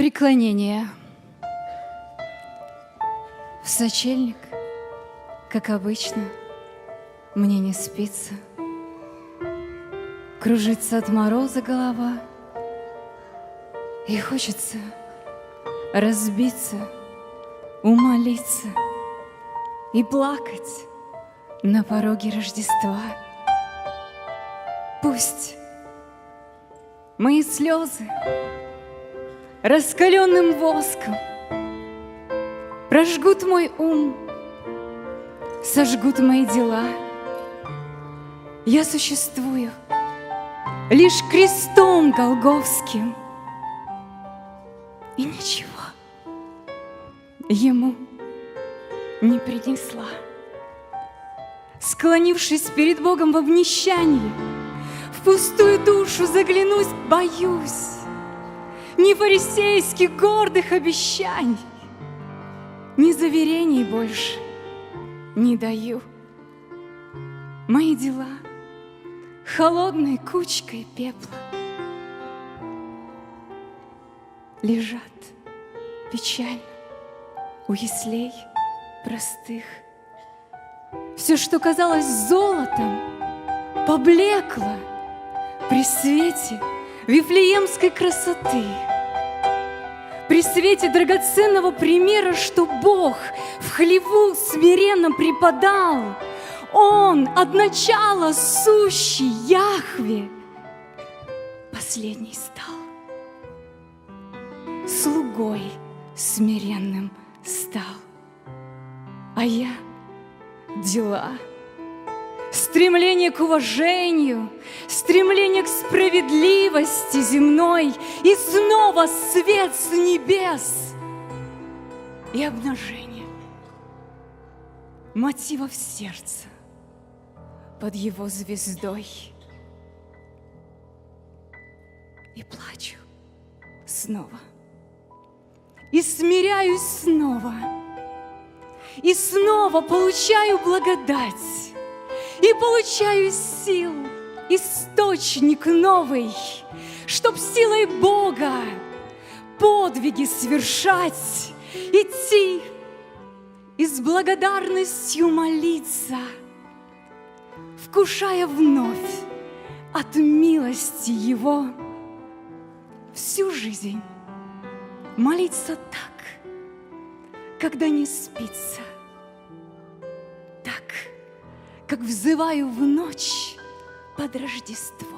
Преклонение. В сочельник, как обычно, мне не спится. Кружится от мороза голова, и хочется разбиться, умолиться и плакать на пороге Рождества. Пусть мои слезы раскаленным воском прожгут мой ум, сожгут мои дела. Я существую лишь крестом голговским, и ничего ему не принесла. Склонившись перед Богом в обнищании, в пустую душу заглянуть боюсь, ни фарисейских гордых обещаний, ни заверений больше не даю. Мои дела холодной кучкой пепла лежат печально у яслей простых. Все, что казалось золотом, поблекло при свете вифлеемской красоты, при свете драгоценного примера, что Бог в хлеву смиренно преподал, Он от начала сущий Яхве последний стал слугой смиренным стал. А я дела, стремление к уважению, стремление к справедливости земной и снова свет с небес и обнажение мотивов сердца под его звездой. И плачу снова – и смиряюсь снова, и снова получаю благодать, и получаю сил, источник новый, чтоб силой Бога подвиги совершать, идти и с благодарностью молиться, вкушая вновь от милости Его всю жизнь молиться так, когда не спится, как взываю в ночь под Рождество.